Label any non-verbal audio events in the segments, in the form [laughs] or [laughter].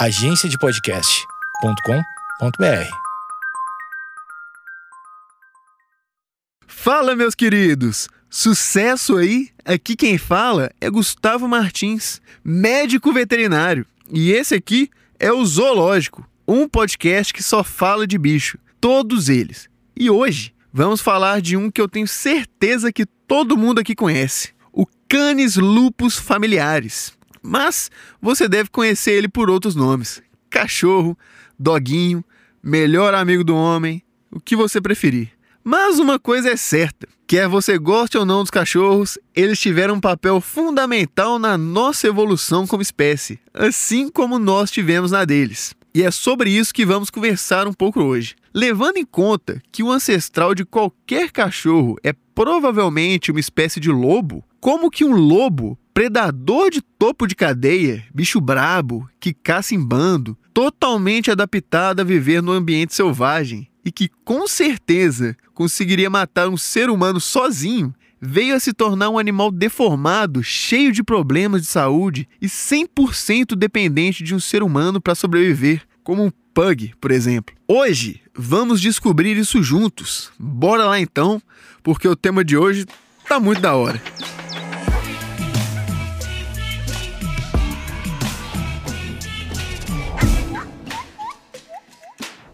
agenciadepodcast.com.br. Fala, meus queridos! Sucesso aí! Aqui quem fala é Gustavo Martins, médico veterinário. E esse aqui é o Zoológico, um podcast que só fala de bicho, todos eles. E hoje vamos falar de um que eu tenho certeza que todo mundo aqui conhece: o Canis lupus familiares. Mas você deve conhecer ele por outros nomes: cachorro, doguinho, melhor amigo do homem, o que você preferir. Mas uma coisa é certa: quer você goste ou não dos cachorros, eles tiveram um papel fundamental na nossa evolução como espécie, assim como nós tivemos na deles. E é sobre isso que vamos conversar um pouco hoje. Levando em conta que o ancestral de qualquer cachorro é provavelmente uma espécie de lobo, como que um lobo, predador de topo de cadeia, bicho brabo, que caça em bando, totalmente adaptado a viver no ambiente selvagem, e que com certeza conseguiria matar um ser humano sozinho, veio a se tornar um animal deformado, cheio de problemas de saúde e 100% dependente de um ser humano para sobreviver, como um pug, por exemplo. Hoje vamos descobrir isso juntos. Bora lá então, porque o tema de hoje tá muito da hora.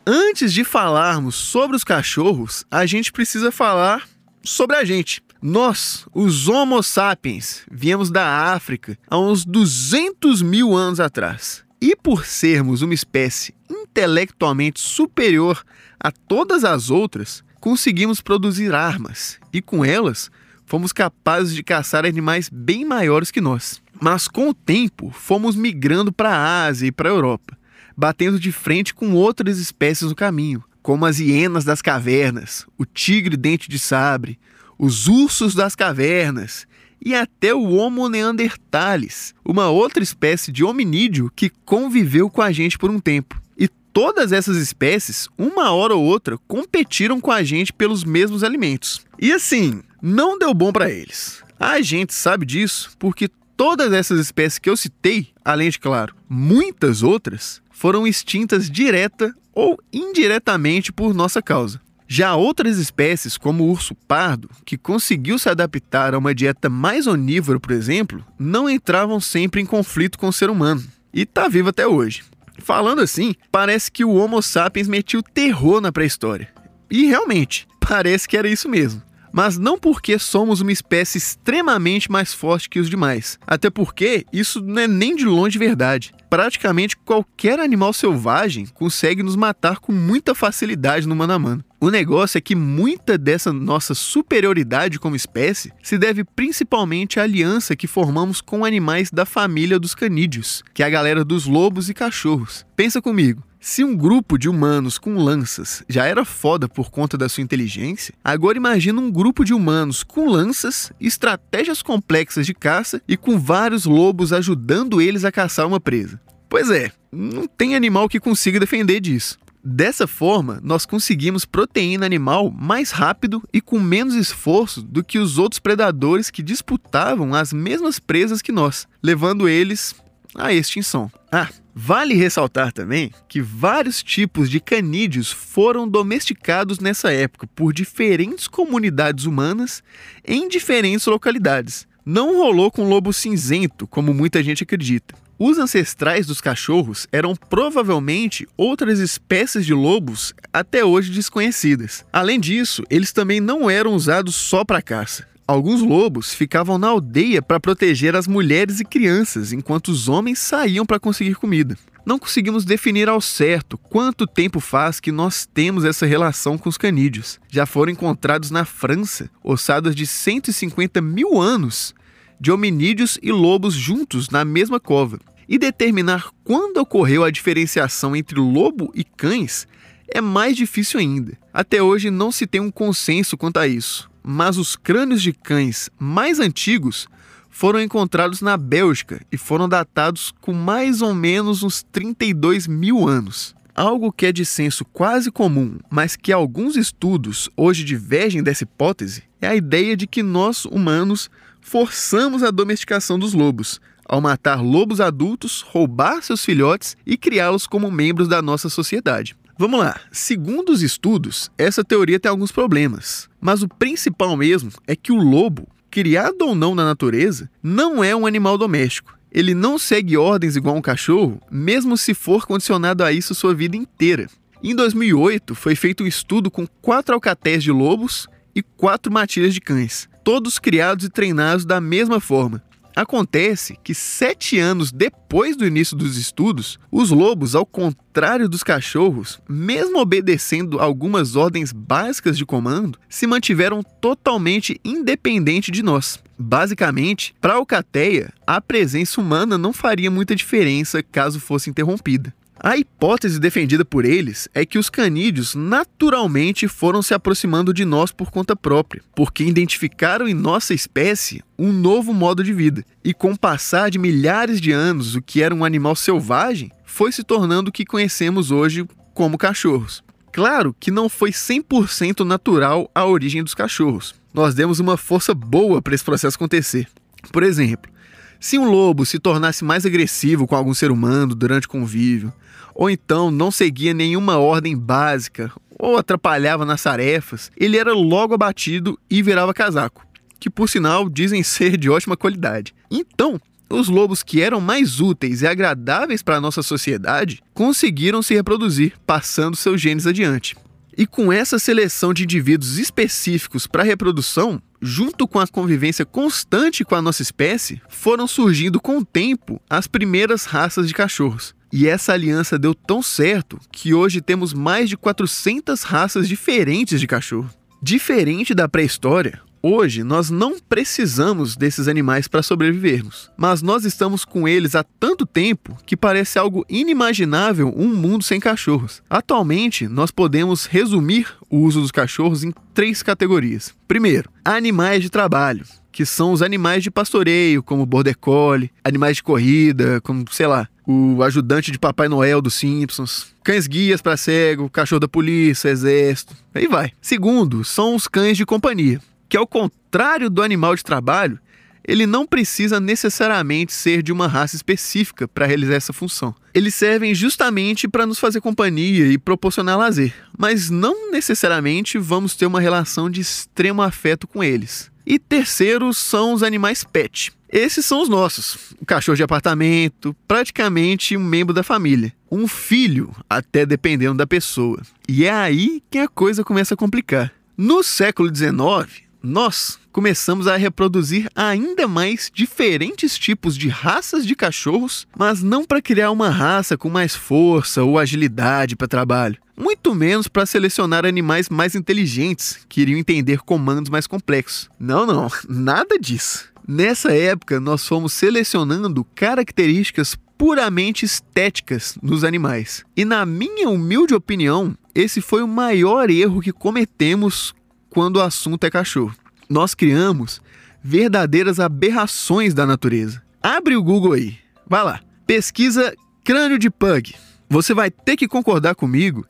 Antes de falarmos sobre os cachorros, a gente precisa falar sobre a gente. Nós, os Homo sapiens, viemos da África há uns 200 mil anos atrás. E por sermos uma espécie intelectualmente superior a todas as outras, conseguimos produzir armas e com elas fomos capazes de caçar animais bem maiores que nós. Mas com o tempo, fomos migrando para a Ásia e para a Europa batendo de frente com outras espécies no caminho, como as hienas das cavernas, o tigre dente de sabre, os ursos das cavernas e até o Homo neanderthalis, uma outra espécie de hominídeo que conviveu com a gente por um tempo. E todas essas espécies, uma hora ou outra, competiram com a gente pelos mesmos alimentos. E assim, não deu bom para eles. A gente sabe disso porque todas essas espécies que eu citei, além de, claro, muitas outras, foram extintas direta ou indiretamente por nossa causa. Já outras espécies, como o urso pardo, que conseguiu se adaptar a uma dieta mais onívora, por exemplo, não entravam sempre em conflito com o ser humano. E está vivo até hoje. Falando assim, parece que o Homo sapiens metiu terror na pré-história. E realmente, [laughs] parece que era isso mesmo mas não porque somos uma espécie extremamente mais forte que os demais. Até porque isso não é nem de longe verdade. Praticamente qualquer animal selvagem consegue nos matar com muita facilidade no mano a mano. O negócio é que muita dessa nossa superioridade como espécie se deve principalmente à aliança que formamos com animais da família dos canídeos, que é a galera dos lobos e cachorros. Pensa comigo, se um grupo de humanos com lanças já era foda por conta da sua inteligência, agora imagina um grupo de humanos com lanças, estratégias complexas de caça e com vários lobos ajudando eles a caçar uma presa. Pois é, não tem animal que consiga defender disso. Dessa forma, nós conseguimos proteína animal mais rápido e com menos esforço do que os outros predadores que disputavam as mesmas presas que nós, levando eles à extinção. Ah, vale ressaltar também que vários tipos de canídeos foram domesticados nessa época por diferentes comunidades humanas em diferentes localidades. Não rolou com lobo cinzento, como muita gente acredita. Os ancestrais dos cachorros eram provavelmente outras espécies de lobos até hoje desconhecidas. Além disso, eles também não eram usados só para caça. Alguns lobos ficavam na aldeia para proteger as mulheres e crianças, enquanto os homens saíam para conseguir comida. Não conseguimos definir ao certo quanto tempo faz que nós temos essa relação com os canídeos. Já foram encontrados na França ossadas de 150 mil anos de hominídeos e lobos juntos na mesma cova. E determinar quando ocorreu a diferenciação entre lobo e cães é mais difícil ainda. Até hoje não se tem um consenso quanto a isso mas os crânios de cães mais antigos foram encontrados na Bélgica e foram datados com mais ou menos uns 32 mil anos. Algo que é de senso quase comum, mas que alguns estudos hoje divergem dessa hipótese, é a ideia de que nós, humanos, forçamos a domesticação dos lobos, ao matar lobos adultos, roubar seus filhotes e criá-los como membros da nossa sociedade. Vamos lá, segundo os estudos, essa teoria tem alguns problemas, mas o principal mesmo é que o lobo, criado ou não na natureza, não é um animal doméstico. Ele não segue ordens igual um cachorro, mesmo se for condicionado a isso sua vida inteira. Em 2008, foi feito um estudo com quatro alcatéis de lobos e quatro matilhas de cães, todos criados e treinados da mesma forma. Acontece que sete anos depois do início dos estudos, os lobos, ao contrário dos cachorros, mesmo obedecendo algumas ordens básicas de comando, se mantiveram totalmente independentes de nós. Basicamente, para a alcateia, a presença humana não faria muita diferença caso fosse interrompida. A hipótese defendida por eles é que os canídeos naturalmente foram se aproximando de nós por conta própria, porque identificaram em nossa espécie um novo modo de vida. E com o passar de milhares de anos, o que era um animal selvagem foi se tornando o que conhecemos hoje como cachorros. Claro que não foi 100% natural a origem dos cachorros. Nós demos uma força boa para esse processo acontecer. Por exemplo, se um lobo se tornasse mais agressivo com algum ser humano durante o convívio, ou então não seguia nenhuma ordem básica ou atrapalhava nas tarefas, ele era logo abatido e virava casaco, que por sinal dizem [laughs] ser de ótima qualidade. Então, os lobos que eram mais úteis e agradáveis para a nossa sociedade conseguiram se reproduzir, passando seus genes adiante. E com essa seleção de indivíduos específicos para reprodução, junto com a convivência constante com a nossa espécie, foram surgindo com o tempo as primeiras raças de cachorros. E essa aliança deu tão certo que hoje temos mais de 400 raças diferentes de cachorro. Diferente da pré-história, Hoje, nós não precisamos desses animais para sobrevivermos, mas nós estamos com eles há tanto tempo que parece algo inimaginável um mundo sem cachorros. Atualmente, nós podemos resumir o uso dos cachorros em três categorias. Primeiro, animais de trabalho, que são os animais de pastoreio, como border collie, animais de corrida, como, sei lá, o ajudante de Papai Noel dos Simpsons, cães guias para cego, cachorro da polícia, exército, aí vai. Segundo, são os cães de companhia, que ao contrário do animal de trabalho, ele não precisa necessariamente ser de uma raça específica para realizar essa função. Eles servem justamente para nos fazer companhia e proporcionar lazer, mas não necessariamente vamos ter uma relação de extremo afeto com eles. E terceiro são os animais pet. Esses são os nossos. O cachorro de apartamento, praticamente um membro da família. Um filho, até dependendo da pessoa. E é aí que a coisa começa a complicar. No século XIX, nós começamos a reproduzir ainda mais diferentes tipos de raças de cachorros, mas não para criar uma raça com mais força ou agilidade para trabalho, muito menos para selecionar animais mais inteligentes que iriam entender comandos mais complexos. Não, não, [laughs] nada disso. Nessa época, nós fomos selecionando características puramente estéticas nos animais. E, na minha humilde opinião, esse foi o maior erro que cometemos quando o assunto é cachorro. Nós criamos verdadeiras aberrações da natureza. Abre o Google aí, vai lá, pesquisa crânio de pug. Você vai ter que concordar comigo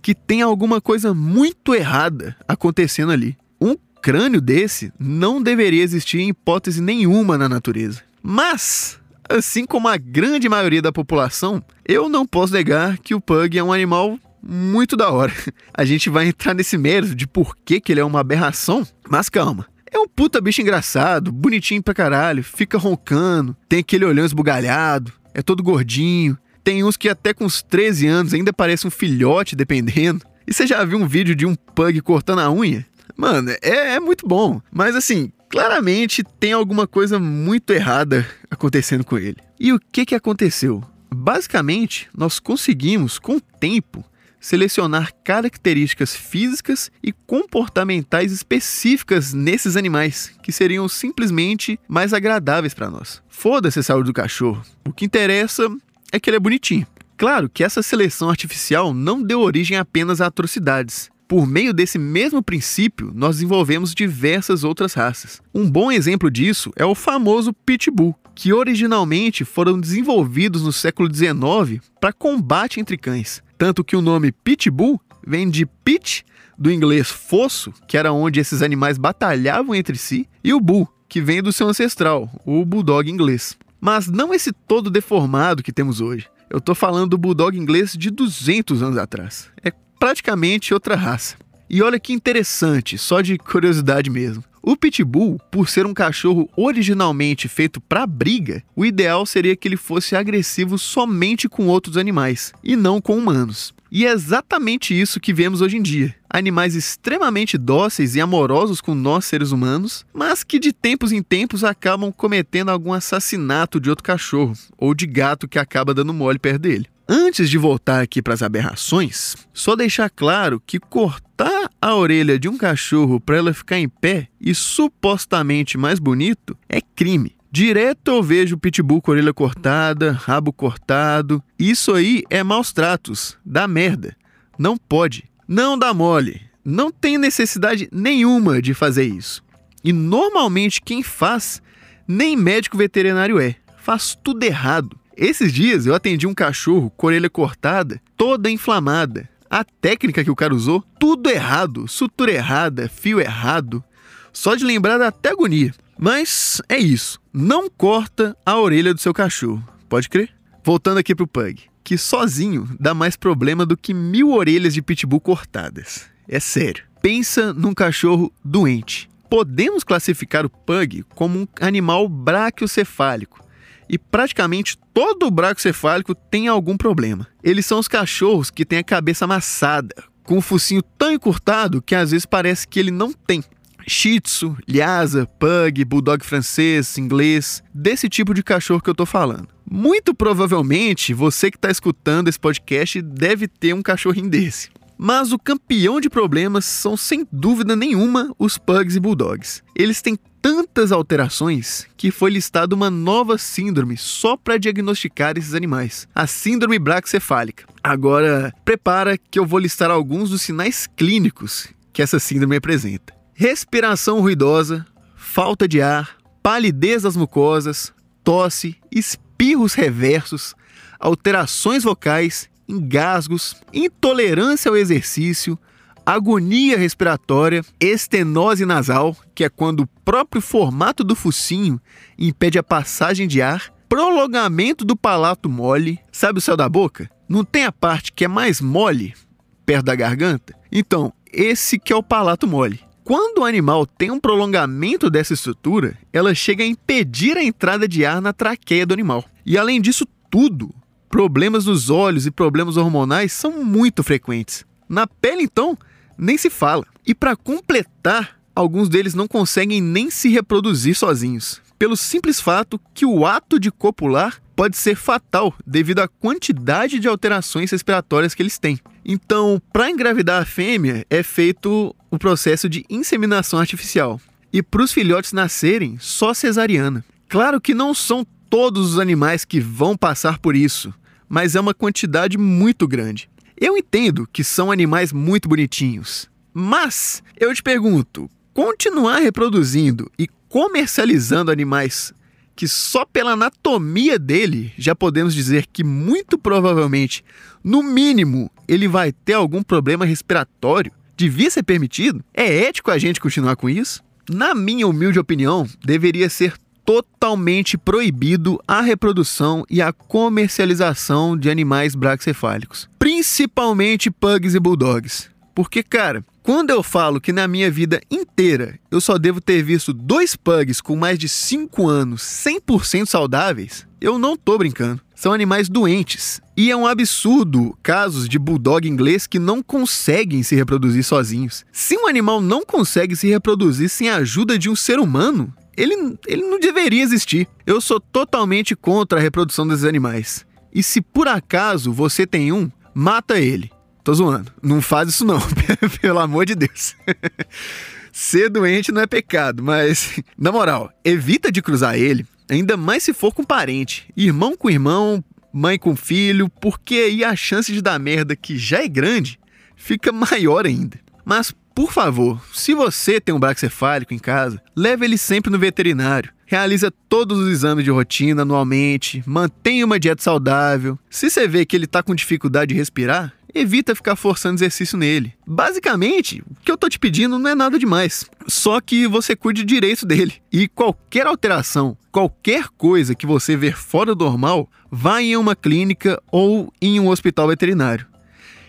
que tem alguma coisa muito errada acontecendo ali. Um crânio desse não deveria existir em hipótese nenhuma na natureza. Mas, assim como a grande maioria da população, eu não posso negar que o pug é um animal muito da hora. [laughs] A gente vai entrar nesse mérito de por que, que ele é uma aberração, mas calma. É um puta bicho engraçado, bonitinho pra caralho, fica roncando, tem aquele olhão esbugalhado, é todo gordinho. Tem uns que até com uns 13 anos ainda parece um filhote, dependendo. E você já viu um vídeo de um pug cortando a unha? Mano, é, é muito bom. Mas assim, claramente tem alguma coisa muito errada acontecendo com ele. E o que, que aconteceu? Basicamente, nós conseguimos, com o tempo, selecionar características físicas e comportamentais específicas nesses animais, que seriam simplesmente mais agradáveis para nós. Foda-se a saúde do cachorro. O que interessa é que ele é bonitinho. Claro que essa seleção artificial não deu origem apenas a atrocidades. Por meio desse mesmo princípio, nós desenvolvemos diversas outras raças. Um bom exemplo disso é o famoso Pitbull, que originalmente foram desenvolvidos no século XIX para combate entre cães. Tanto que o nome Pitbull vem de pit, do inglês fosso, que era onde esses animais batalhavam entre si, e o bull, que vem do seu ancestral, o bulldog inglês. Mas não esse todo deformado que temos hoje. Eu tô falando do bulldog inglês de 200 anos atrás. É praticamente outra raça. E olha que interessante, só de curiosidade mesmo. O pitbull, por ser um cachorro originalmente feito para briga, o ideal seria que ele fosse agressivo somente com outros animais e não com humanos. E é exatamente isso que vemos hoje em dia. Animais extremamente dóceis e amorosos com nós seres humanos, mas que de tempos em tempos acabam cometendo algum assassinato de outro cachorro ou de gato que acaba dando mole perto dele. Antes de voltar aqui para as aberrações, só deixar claro que cortar a orelha de um cachorro para ela ficar em pé e supostamente mais bonito é crime. Direto eu vejo pitbull com orelha cortada, rabo cortado. Isso aí é maus tratos, dá merda. Não pode. Não dá mole. Não tem necessidade nenhuma de fazer isso. E normalmente quem faz, nem médico veterinário é. Faz tudo errado. Esses dias eu atendi um cachorro com orelha cortada, toda inflamada. A técnica que o cara usou, tudo errado, sutura errada, fio errado. Só de lembrar dá até agonia. Mas é isso. Não corta a orelha do seu cachorro. Pode crer? Voltando aqui pro Pug, que sozinho dá mais problema do que mil orelhas de pitbull cortadas. É sério. Pensa num cachorro doente. Podemos classificar o Pug como um animal braquiocefálico, e praticamente todo o bracocefálico tem algum problema. Eles são os cachorros que têm a cabeça amassada, com o focinho tão encurtado que às vezes parece que ele não tem. Shih Tzu, Lhasa, Pug, Bulldog francês, inglês, desse tipo de cachorro que eu tô falando. Muito provavelmente você que está escutando esse podcast deve ter um cachorrinho desse. Mas o campeão de problemas são sem dúvida nenhuma os Pugs e Bulldogs. Eles têm tantas alterações que foi listada uma nova síndrome só para diagnosticar esses animais, a síndrome braxcefálica. Agora, prepara que eu vou listar alguns dos sinais clínicos que essa síndrome apresenta: respiração ruidosa, falta de ar, palidez das mucosas, tosse, espirros reversos, alterações vocais, engasgos, intolerância ao exercício, agonia respiratória, estenose nasal, que é quando o próprio formato do focinho impede a passagem de ar, prolongamento do palato mole, sabe o céu da boca? Não tem a parte que é mais mole, perto da garganta? Então, esse que é o palato mole. Quando o animal tem um prolongamento dessa estrutura, ela chega a impedir a entrada de ar na traqueia do animal. E além disso tudo, problemas nos olhos e problemas hormonais são muito frequentes. Na pele, então, nem se fala. E para completar, alguns deles não conseguem nem se reproduzir sozinhos, pelo simples fato que o ato de copular pode ser fatal devido à quantidade de alterações respiratórias que eles têm. Então, para engravidar a fêmea, é feito o processo de inseminação artificial. E para os filhotes nascerem, só cesariana. Claro que não são todos os animais que vão passar por isso, mas é uma quantidade muito grande. Eu entendo que são animais muito bonitinhos, mas eu te pergunto: continuar reproduzindo e comercializando animais que só pela anatomia dele já podemos dizer que muito provavelmente, no mínimo, ele vai ter algum problema respiratório, devia ser permitido? É ético a gente continuar com isso? Na minha humilde opinião, deveria ser totalmente proibido a reprodução e a comercialização de animais braxcefálicos, principalmente pugs e bulldogs. Porque, cara, quando eu falo que na minha vida inteira eu só devo ter visto dois pugs com mais de 5 anos 100% saudáveis, eu não tô brincando. São animais doentes. E é um absurdo casos de bulldog inglês que não conseguem se reproduzir sozinhos. Se um animal não consegue se reproduzir sem a ajuda de um ser humano, ele, ele não deveria existir. Eu sou totalmente contra a reprodução desses animais. E se por acaso você tem um, mata ele. Tô zoando. Não faz isso não, [laughs] pelo amor de Deus. [laughs] Ser doente não é pecado, mas [laughs] na moral, evita de cruzar ele, ainda mais se for com parente, irmão com irmão, mãe com filho, porque aí a chance de dar merda que já é grande fica maior ainda. Mas por favor, se você tem um braxcefálico em casa, leve ele sempre no veterinário. Realiza todos os exames de rotina anualmente, mantenha uma dieta saudável. Se você vê que ele está com dificuldade de respirar, evita ficar forçando exercício nele. Basicamente, o que eu tô te pedindo não é nada demais. Só que você cuide direito dele. E qualquer alteração, qualquer coisa que você ver fora do normal, vá em uma clínica ou em um hospital veterinário.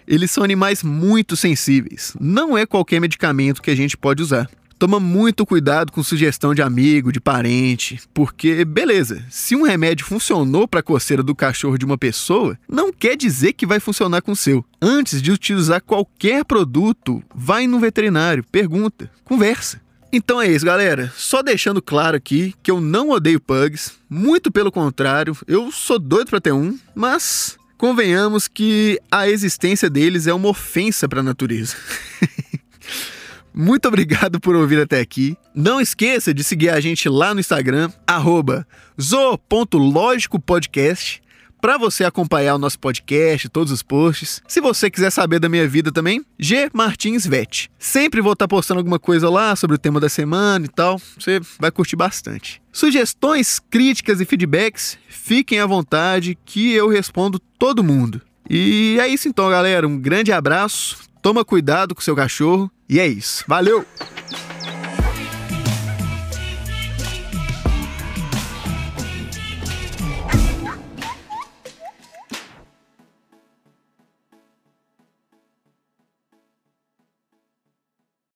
Eles são animais muito sensíveis. Não é qualquer medicamento que a gente pode usar. Toma muito cuidado com sugestão de amigo, de parente, porque, beleza, se um remédio funcionou para a coceira do cachorro de uma pessoa, não quer dizer que vai funcionar com o seu. Antes de utilizar qualquer produto, vai no veterinário, pergunta, conversa. Então é isso, galera. Só deixando claro aqui que eu não odeio pugs, muito pelo contrário, eu sou doido para ter um, mas convenhamos que a existência deles é uma ofensa para a natureza. [laughs] Muito obrigado por ouvir até aqui. Não esqueça de seguir a gente lá no Instagram, zo.lógicopodcast, para você acompanhar o nosso podcast, todos os posts. Se você quiser saber da minha vida também, G Martins Vet. Sempre vou estar tá postando alguma coisa lá sobre o tema da semana e tal. Você vai curtir bastante. Sugestões, críticas e feedbacks, fiquem à vontade que eu respondo todo mundo. E é isso então, galera. Um grande abraço. Toma cuidado com seu cachorro. E é isso. Valeu!